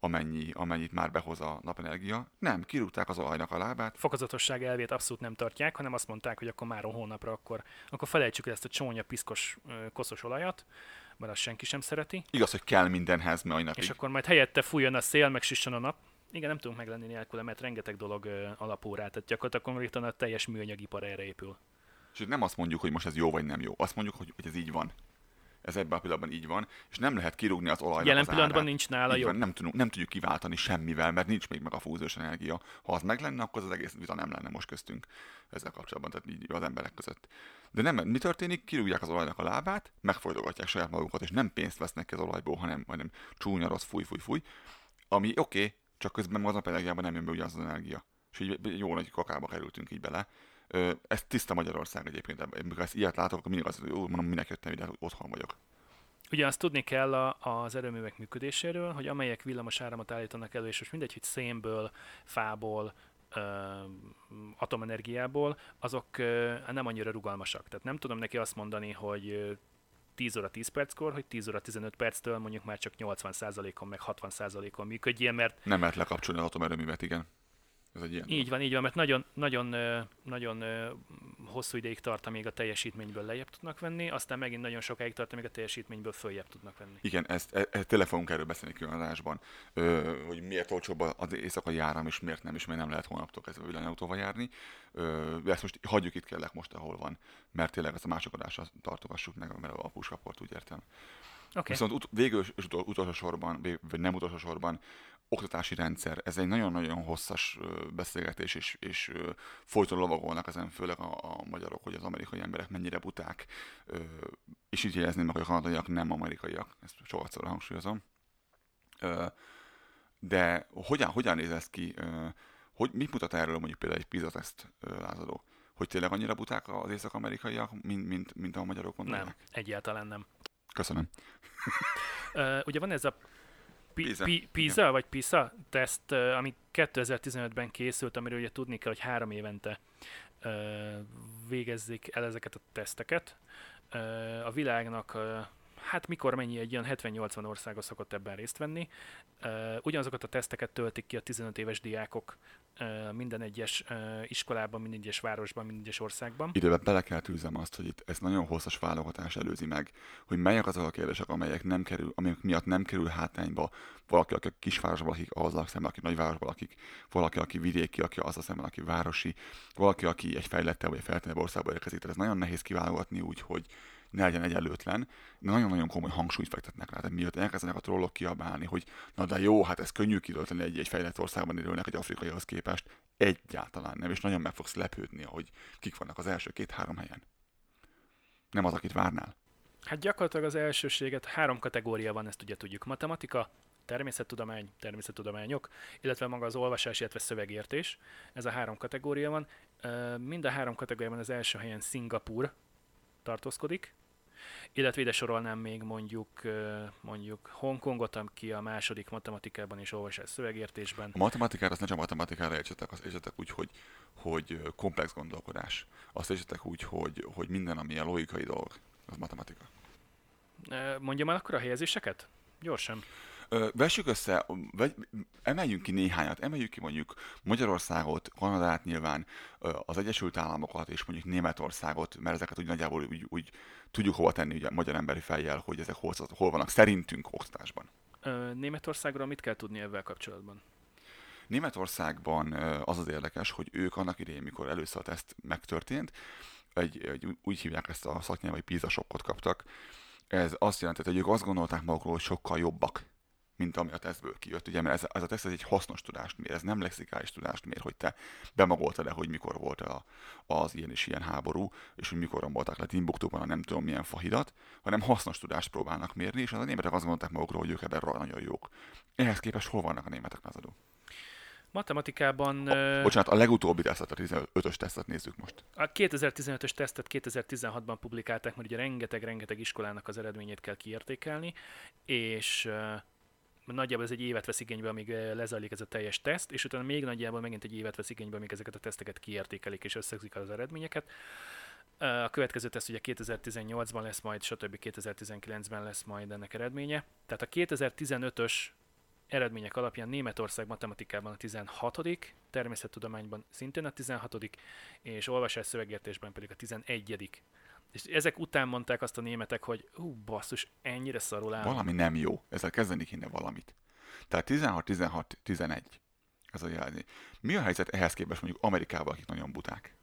amennyi, amennyit már behoz a napenergia. Nem, kirúgták az olajnak a lábát, fokozatosság elvét abszolút nem tartják, hanem azt mondták, hogy akkor már hónapra, akkor, akkor felejtsük el ezt a csónya, piszkos, koszos olajat, mert azt senki sem szereti, Igaz, hogy kell mindenhez mai napig. és akkor majd helyette fújjon a szél, meg süssön a nap. Igen, nem tudunk meglenni nélküle, mert rengeteg dolog ö, alapul rá, tehát gyakorlatilag konkrétan a teljes műanyagipar erre épül. És nem azt mondjuk, hogy most ez jó vagy nem jó. Azt mondjuk, hogy, hogy ez így van. Ez ebben a pillanatban így van, és nem lehet kirúgni az olajnak Jelen az pillanatban árát. nincs nála Így van, nem, tudunk, nem tudjuk kiváltani semmivel, mert nincs még meg a fúziós energia. Ha az meg lenne, akkor az egész vita nem lenne most köztünk ezzel kapcsolatban, tehát így az emberek között. De nem, mi történik? Kirúgják az olajnak a lábát, megfolytogatják saját magukat, és nem pénzt vesznek ki az olajból, hanem, hanem csúnya rossz fúj, fúj, fúj. Ami oké, okay, csak közben az napenergiában nem jön be ugyanaz az energia. És így jó nagy kakába kerültünk így bele. Ez tiszta Magyarország egyébként, amikor ezt ilyet látok, akkor mindig azt mondom, minek jöttem ide, otthon vagyok. Ugye azt tudni kell a, az erőművek működéséről, hogy amelyek villamos áramot állítanak elő, és most mindegy, hogy szénből, fából, atomenergiából, azok nem annyira rugalmasak. Tehát nem tudom neki azt mondani, hogy ö, 10 óra 10 perckor, hogy 10 óra 15 perctől mondjuk már csak 80%-on, meg 60%-on működjél, mert Nem lehet lekapcsolni az atomerőművet, igen. Ez egy ilyen. így van, így van, mert nagyon, nagyon, nagyon hosszú ideig tart, amíg a teljesítményből lejjebb tudnak venni, aztán megint nagyon sokáig tart, amíg a teljesítményből följebb tudnak venni. Igen, ezt, e, e, tényleg fogunk erről beszélni különadásban, hogy miért olcsóbb az éjszakai járam, és miért nem, és miért nem lehet hónaptól kezdve villanyautóval járni. Ö, ezt most hagyjuk itt kellek most, ahol van, mert tényleg ezt a mások adásra tartogassuk meg, mert a puskaport úgy értem. Okay. Viszont ut- végül és utol- utolsó sorban, vagy nem utolsó sorban, oktatási rendszer. Ez egy nagyon-nagyon hosszas ö, beszélgetés, és, és ö, folyton lovagolnak ezen, főleg a, a magyarok, hogy az amerikai emberek mennyire buták, ö, és így jelezném meg, hogy a kanadaiak nem amerikaiak, ezt sokszor hangsúlyozom. Ö, de hogyan, hogyan néz ez ki? Ö, hogy, mit mutat erről mondjuk például egy PISA teszt ö, lázadó? Hogy tényleg annyira buták az észak-amerikaiak, mint, mint, mint a magyarok gondolják? Nem, egyáltalán nem. Köszönöm. Uh, ugye van ez a PISA, Pi- PISA, vagy PISA teszt, ami 2015-ben készült, amiről ugye tudni kell, hogy három évente végezzék el ezeket a teszteket. A világnak hát mikor mennyi egy ilyen 70-80 országa szokott ebben részt venni. Ugyanazokat a teszteket töltik ki a 15 éves diákok minden egyes iskolában, minden egyes városban, minden egyes országban. Időben bele kell tűzem azt, hogy itt ez nagyon hosszas válogatás előzi meg, hogy melyek azok a kérdések, amelyek nem kerül, amelyek miatt nem kerül hátrányba valaki, aki a kisvárosban lakik, azzal szemben, aki nagyvárosban lakik, valaki, aki vidéki, aki azzal szemben, aki városi, valaki, aki egy fejlettebb vagy fejlettebb országba érkezik. Tehát ez nagyon nehéz kiválogatni úgy, hogy ne legyen egyenlőtlen, de nagyon-nagyon komoly hangsúlyt fektetnek rá. Tehát miatt elkezdenek a trollok kiabálni, hogy na de jó, hát ez könnyű kidölteni egy, egy fejlett országban élőnek egy afrikaihoz képest. Egyáltalán nem, és nagyon meg fogsz lepődni, hogy kik vannak az első két-három helyen. Nem az, akit várnál. Hát gyakorlatilag az elsőséget három kategória van, ezt ugye tudjuk. Matematika, természettudomány, természettudományok, illetve maga az olvasás, illetve szövegértés. Ez a három kategória van. Mind a három kategóriában az első helyen Szingapur tartózkodik, illetve ide sorolnám még mondjuk, mondjuk Hongkongot, aki a második matematikában és olvasás szövegértésben. A matematikára, azt ne csak matematikára értsetek, azt értsetek úgy, hogy, hogy komplex gondolkodás. Azt értsetek úgy, hogy, hogy minden, ami a logikai dolog, az matematika. Mondjam el akkor a helyezéseket? Gyorsan. Vessük össze, vegy, emeljünk ki néhányat, emeljük ki mondjuk Magyarországot, Kanadát nyilván, az Egyesült Államokat és mondjuk Németországot, mert ezeket úgy nagyjából úgy, úgy tudjuk hova tenni ugye, magyar emberi fejjel, hogy ezek hol, hol vannak szerintünk oktatásban. Németországról mit kell tudni ebben kapcsolatban? Németországban az az érdekes, hogy ők annak idején, mikor először a teszt megtörtént, egy, egy, úgy hívják ezt a szaknyelv, hogy PISA sokkot kaptak. Ez azt jelenti, hogy ők azt gondolták magukról, hogy sokkal jobbak, mint ami a tesztből kijött. Ugye, mert ez, ez a teszt ez egy hasznos tudást mér, ez nem lexikális tudást mér, hogy te bemagoltad le, hogy mikor volt a, az ilyen és ilyen háború, és hogy mikor rombolták le Timbuktuban a nem tudom milyen fahidat, hanem hasznos tudást próbálnak mérni, és az a németek azt gondolták magukról, hogy ők ebben nagyon jók. Ehhez képest hol vannak a németek lázadó? Matematikában... A, bocsánat, a legutóbbi tesztet, a 15-ös tesztet nézzük most. A 2015-ös tesztet 2016-ban publikálták, mert ugye rengeteg-rengeteg iskolának az eredményét kell kiértékelni, és uh, nagyjából ez egy évet vesz igénybe, amíg ö, lezajlik ez a teljes teszt, és utána még nagyjából megint egy évet vesz igénybe, amíg ezeket a teszteket kiértékelik és összegzik az eredményeket. Ö, A következő teszt ugye 2018-ban lesz majd, stb. 2019-ben lesz majd ennek eredménye. Tehát a 2015-ös eredmények alapján Németország matematikában a 16 természettudományban szintén a 16 és olvasás szövegértésben pedig a 11 És ezek után mondták azt a németek, hogy hú, basszus, ennyire szarul áll. Valami nem jó, ezzel kezdeni kéne valamit. Tehát 16-16-11. Ez a jelzni. Mi a helyzet ehhez képest mondjuk Amerikával, akik nagyon buták?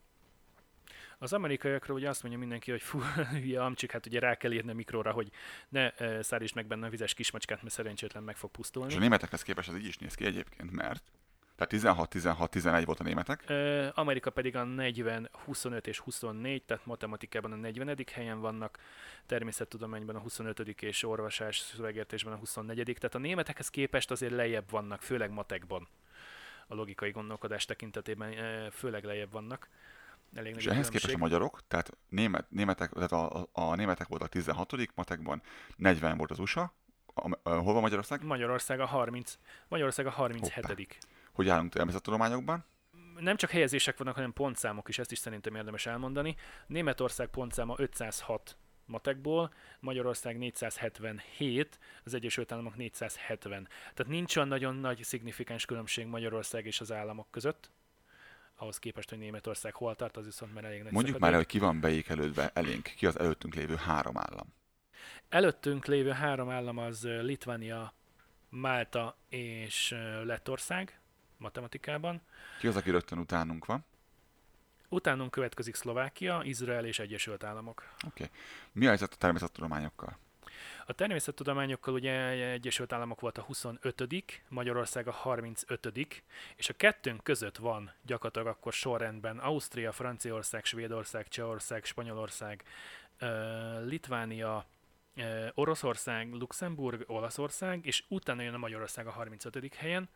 Az amerikaiakról ugye azt mondja mindenki, hogy fú, hülye amcsik, hát ugye rá kell írni a mikróra, hogy ne szárítsd meg benne a vizes kismacskát, mert szerencsétlen meg fog pusztulni. És a németekhez képest ez így is néz ki egyébként, mert tehát 16-16-11 volt a németek, Ö, Amerika pedig a 40, 25 és 24, tehát matematikában a 40. helyen vannak, természettudományban a 25. és olvasás szövegértésben a 24. Tehát a németekhez képest azért lejjebb vannak, főleg matekban. A logikai gondolkodás tekintetében főleg lejjebb vannak. Elég és a ehhez képest a magyarok, tehát német, németek, tehát a, a, a németek voltak 16 matekban, 40 volt az USA, a, a, hol van Magyarország? Magyarország a 30, Magyarország a 37. Hogy állunk természettudományokban? nem csak helyezések vannak, hanem pontszámok is, ezt is szerintem érdemes elmondani. Németország pontszáma 506 matekból, Magyarország 477, az Egyesült Államok 470. Tehát nincs olyan nagyon nagy szignifikáns különbség Magyarország és az államok között. ahhoz képest, hogy Németország hol tart, az viszont már elég nagy Mondjuk szakadék. már, hogy ki van beékelődve elénk, ki az előttünk lévő három állam. Előttünk lévő három állam az Litvánia, Málta és Lettország matematikában. Ki az, aki rögtön utánunk van? Utánunk következik Szlovákia, Izrael és Egyesült Államok. Oké. Mi a helyzet a természettudományokkal? A természettudományokkal ugye Egyesült Államok volt a 25 Magyarország a 35 és a kettőnk között van gyakorlatilag akkor sorrendben Ausztria, Franciaország, Svédország, Csehország, Spanyolország, Litvánia, Oroszország, Luxemburg, Olaszország, és utána jön a Magyarország a 35 helyen,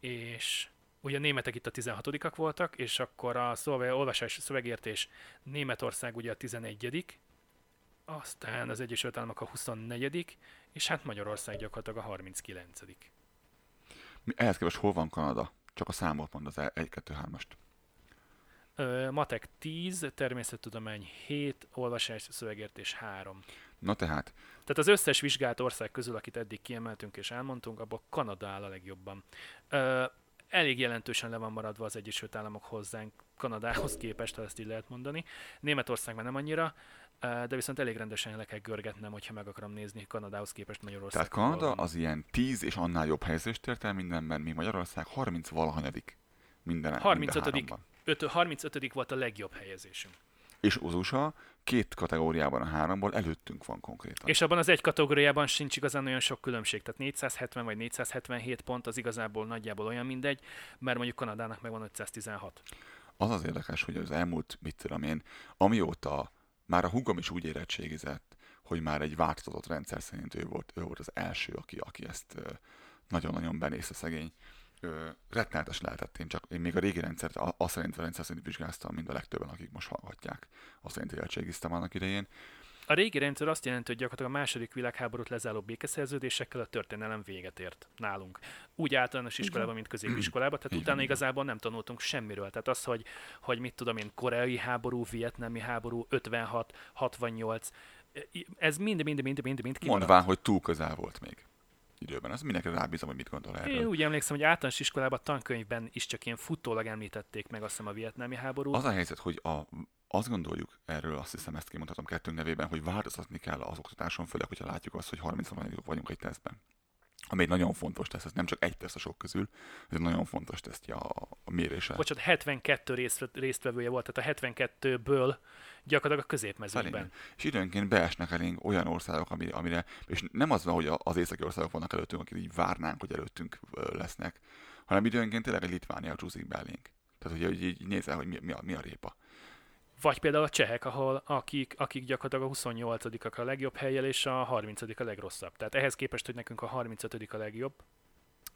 és ugye a németek itt a 16 voltak, és akkor a szöveg, olvasás szövegértés Németország ugye a 11 aztán az Egyesült Államok a 24 és hát Magyarország gyakorlatilag a 39 Mi, ehhez képest hol van Kanada? Csak a számot mond az 1-2-3-ast. Ö, Matek 10, természettudomány 7, olvasás szövegértés 3. Na tehát, Tehát az összes vizsgált ország közül, akit eddig kiemeltünk és elmondtunk, abból Kanada áll a legjobban. Ö, elég jelentősen le van maradva az Egyesült Államok hozzánk Kanadához képest, ha ezt így lehet mondani. Németország már nem annyira, de viszont elég rendesen le kell görgetnem, hogyha meg akarom nézni Kanadához képest Magyarország. tehát Kanada az ilyen 10 és annál jobb helyezést ért el mindenben, mi Magyarország 30 valahanyadik minden 35. minden háromban. Öt- 35. volt a legjobb helyezésünk. És az USA két kategóriában a háromból előttünk van konkrétan. És abban az egy kategóriában sincs igazán olyan sok különbség, tehát 470 vagy 477 pont az igazából nagyjából olyan mindegy, mert mondjuk Kanadának megvan 516. Az az érdekes, hogy az elmúlt, mit tudom én, amióta már a hugom is úgy érettségizett, hogy már egy változott rendszer szerint ő volt, ő volt az első, aki, aki ezt nagyon-nagyon benézte szegény. Ö, rettenetes lehetett. Én csak én még a régi rendszert, azt szerint a rendszer szerint vizsgáztam, mint a legtöbben, akik most hallgatják. Azt szerint érettségiztem annak idején. A régi rendszer azt jelenti, hogy gyakorlatilag a második világháborút lezáró békeszerződésekkel a történelem véget ért nálunk. Úgy általános iskolában, mint középiskolában, tehát utána igazából nem tanultunk semmiről. Tehát az, hogy, hogy mit tudom én, koreai háború, vietnámi háború, 56, 68, ez mind, mind, mind, mind, mind kimaradt. Mondván, hogy túl közel volt még időben. Ez mindenki rábízom, hogy mit gondol erről. Én úgy emlékszem, hogy általános iskolában tankönyvben is csak ilyen futólag említették meg azt hiszem a vietnámi háborút. Az a helyzet, hogy a, azt gondoljuk erről, azt hiszem ezt kimondhatom kettőnk nevében, hogy változtatni kell az oktatáson, főleg, hogyha látjuk azt, hogy 30 vagyunk egy tesztben. Ami egy nagyon fontos teszt, ez nem csak egy teszt a sok közül, ez egy nagyon fontos tesztje a, a mérése. Bocsánat, 72 részt, résztvevője volt, tehát a 72-ből gyakorlatilag a középmezőkben. Felén. És időnként beesnek elénk olyan országok, ami, amire, és nem az van, hogy az északi országok vannak előttünk, akik így várnánk, hogy előttünk lesznek, hanem időnként tényleg egy Litvánia csúszik be elénk. Tehát, hogy így, így nézel, hogy mi, mi, a, mi a répa. Vagy például a csehek, ahol akik, akik gyakorlatilag a 28 a legjobb helyjel, és a 30 a legrosszabb. Tehát ehhez képest, hogy nekünk a 35 a legjobb.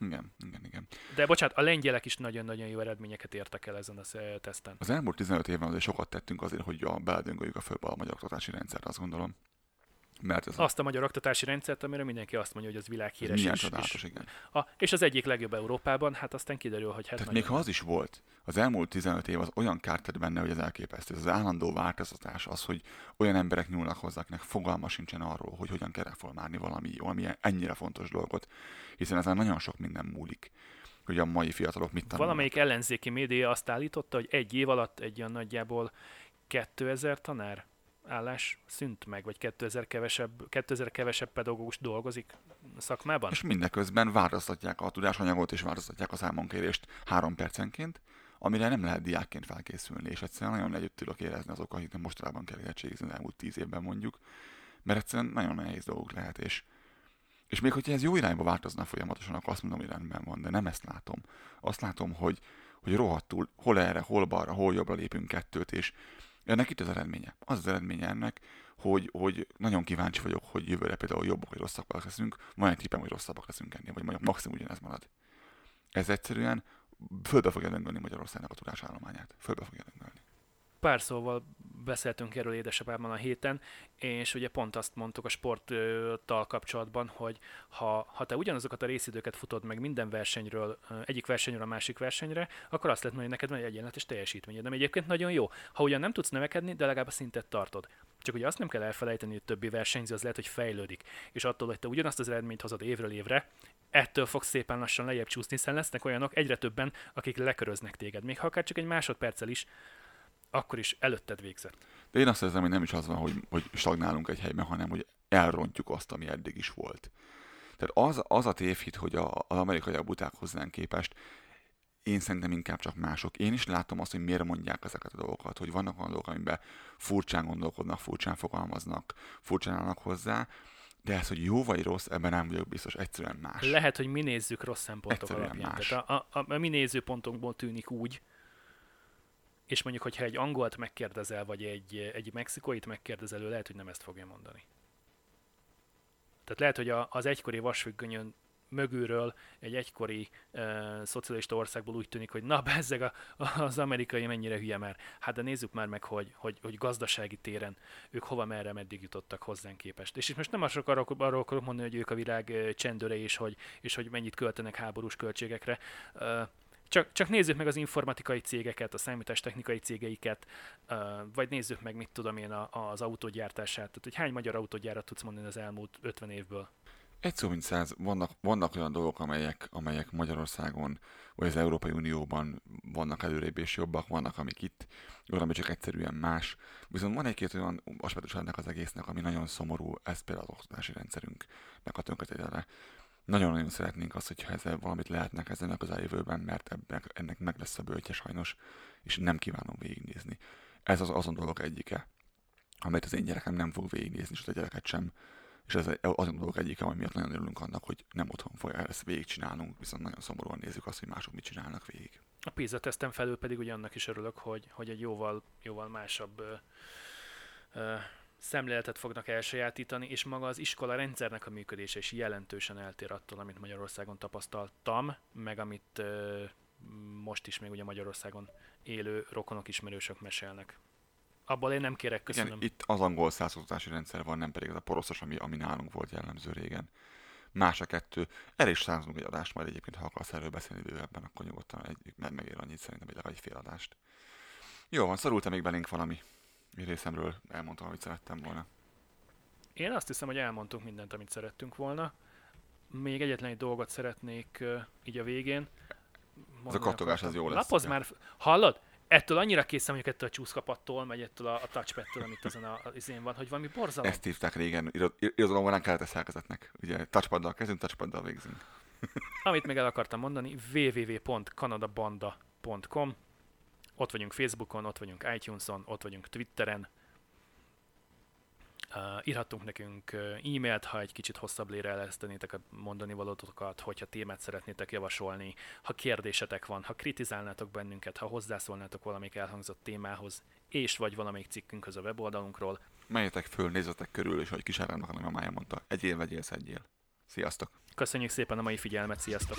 Igen, igen, igen. De bocsánat, a lengyelek is nagyon-nagyon jó eredményeket értek el ezen a sz- teszten. Az elmúlt 15 évben azért sokat tettünk azért, hogy a beledöngöljük a fölbe a magyar oktatási rendszert, azt gondolom. Mert ez Azt a magyar oktatási rendszert, amire mindenki azt mondja, hogy az világhíres. milyen és, csodálatos, és, igen. a, és az egyik legjobb Európában, hát aztán kiderül, hogy hát Tehát még ha az is volt, az elmúlt 15 év az olyan kárt tett benne, hogy ez elképesztő. Ez az állandó változtatás, az, hogy olyan emberek nyúlnak hozzá, akinek fogalma sincsen arról, hogy hogyan kell reformálni valami, valami ennyire fontos dolgot, hiszen ezen nagyon sok minden múlik, hogy a mai fiatalok mit tanulnak. Valamelyik ellenzéki média azt állította, hogy egy év alatt egy olyan nagyjából 2000 tanár állás szűnt meg, vagy 2000 kevesebb, 2000 kevesebb pedagógus dolgozik a szakmában? És mindeközben változtatják a tudásanyagot és változtatják a számonkérést három percenként, amire nem lehet diákként felkészülni, és egyszerűen nagyon együtt tudok érezni azok, akiknek mostanában kell érettségizni az elmúlt tíz évben mondjuk, mert egyszerűen nagyon nehéz dolgok lehet, és, és még hogyha ez jó irányba változna folyamatosan, akkor azt mondom, hogy rendben van, de nem ezt látom. Azt látom, hogy, hogy rohadtul hol erre, hol balra, hol jobbra lépünk kettőt, és ennek itt az eredménye. Az az eredménye ennek, hogy, hogy nagyon kíváncsi vagyok, hogy jövőre például jobbak vagy rosszabbak leszünk, van egy tippem, hogy rosszabbak leszünk ennél, vagy mondjuk maximum ugyanez marad. Ez egyszerűen fölbe fogja döngölni Magyarországnak a tudásállományát. Fölbe fogja döngölni. Pár szóval beszéltünk erről édesapámmal a héten, és ugye pont azt mondtuk a sporttal kapcsolatban, hogy ha, ha te ugyanazokat a részidőket futod meg minden versenyről, egyik versenyről a másik versenyre, akkor azt lehet mondani, hogy neked van egy egyenletes teljesítményed, ami egyébként nagyon jó. Ha ugyan nem tudsz növekedni, de legalább a szintet tartod. Csak ugye azt nem kell elfelejteni, hogy többi versenyző az lehet, hogy fejlődik. És attól, hogy te ugyanazt az eredményt hozod évről évre, ettől fog szépen lassan lejjebb csúszni, hiszen lesznek olyanok egyre többen, akik leköröznek téged. Még ha akár csak egy másodperccel is, akkor is előtted végzett. De én azt érzem, hogy nem is az van, hogy, hogy stagnálunk egy helyben, hanem hogy elrontjuk azt, ami eddig is volt. Tehát az, az a tévhit, hogy a, az amerikai buták hozzánk képest, én szerintem inkább csak mások. Én is látom azt, hogy miért mondják ezeket a dolgokat, hogy vannak olyan dolgok, amiben furcsán gondolkodnak, furcsán fogalmaznak, furcsán állnak hozzá, de ez, hogy jó vagy rossz, ebben nem vagyok biztos, egyszerűen más. Lehet, hogy mi nézzük rossz szempontok Egyszerűen alapján. más. Tehát a, a, a, a mi nézőpontunkból tűnik úgy, és mondjuk, hogyha egy angolt megkérdezel, vagy egy, egy mexikóit megkérdezel, ő lehet, hogy nem ezt fogja mondani. Tehát lehet, hogy a, az egykori vasfüggönyön mögülről egy egykori uh, szocialista országból úgy tűnik, hogy na bezzeg a, az amerikai mennyire hülye már. Hát de nézzük már meg, hogy, hogy, hogy gazdasági téren ők hova merre meddig jutottak hozzánk képest. És itt most nem arról, arról, arról akarok mondani, hogy ők a világ csendőre és hogy, és hogy mennyit költenek háborús költségekre. Uh, csak, csak nézzük meg az informatikai cégeket, a számítástechnikai cégeiket, vagy nézzük meg, mit tudom én, az autógyártását. Tehát, hogy hány magyar autógyárat tudsz mondani az elmúlt 50 évből? Egy szó mint száz, vannak, vannak olyan dolgok, amelyek, amelyek Magyarországon, vagy az Európai Unióban vannak előrébb és jobbak, vannak, amik itt, olyan, ami csak egyszerűen más. Viszont van egy-két olyan aspektus ennek az egésznek, ami nagyon szomorú, ez például az oktatási rendszerünknek a tönkretétele. Nagyon-nagyon szeretnénk azt, hogyha ezzel valamit lehetnek ezen a közeljövőben, mert ebben, ennek meg lesz a bölcse sajnos, és nem kívánom végignézni. Ez az azon dolog egyike, amelyet az én gyerekem nem fog végignézni, és a gyereket sem. És ez azon dolog egyike, ami miatt nagyon örülünk annak, hogy nem otthon fogja ezt végigcsinálnunk, viszont nagyon szomorúan nézzük azt, hogy mások mit csinálnak végig. A PISA teszten felül pedig ugye annak is örülök, hogy, hogy egy jóval, jóval másabb ö, ö, szemléletet fognak elsajátítani, és maga az iskola rendszernek a működése is jelentősen eltér attól, amit Magyarországon tapasztaltam, meg amit ö, most is még ugye Magyarországon élő rokonok, ismerősök mesélnek. Abból én nem kérek, köszönöm. Igen, itt az angol százoktatási rendszer van, nem pedig az a poroszos, ami, ami nálunk volt jellemző régen. Más a kettő. El is százunk egy adást, majd egyébként, ha akarsz erről beszélni bővebben, akkor nyugodtan egy, meg megér annyit szerintem, egy legalább egy fél adást. Jó van, szorult még belénk valami? Mi részemről elmondtam, amit szerettem volna. Én azt hiszem, hogy elmondtunk mindent, amit szerettünk volna. Még egyetlen egy dolgot szeretnék uh, így a végén. Mondani kattogás, akartam. az jó lesz. Lapoz már, hallod? Ettől annyira készen vagyok ettől a csúszkapattól, meg ettől a, a touchpadtől, amit azon a, az izén van, hogy valami borzalom. Ezt hívták régen, iro- irodalomban nem kellett szerkezetnek. Ugye touchpaddal kezdünk, touchpaddal végzünk. Amit még el akartam mondani, www.kanadabanda.com Ott vagyunk Facebookon, ott vagyunk iTunes-on, ott vagyunk Twitteren. Uh, írhattunk nekünk e-mailt, ha egy kicsit hosszabb lére elesztenétek a mondani valótokat, hogyha témát szeretnétek javasolni, ha kérdésetek van, ha kritizálnátok bennünket, ha hozzászólnátok valamelyik elhangzott témához, és vagy valamelyik cikkünkhöz a weboldalunkról. Menjetek föl, nézzetek körül, és hogy kis árámnak, ami mamája mondta. Egyél, vegyél, szedjél. Sziasztok! Köszönjük szépen a mai figyelmet, sziasztok!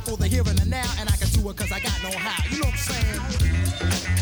for the here and the now, and I can do it cause I got no how. You know what I'm saying?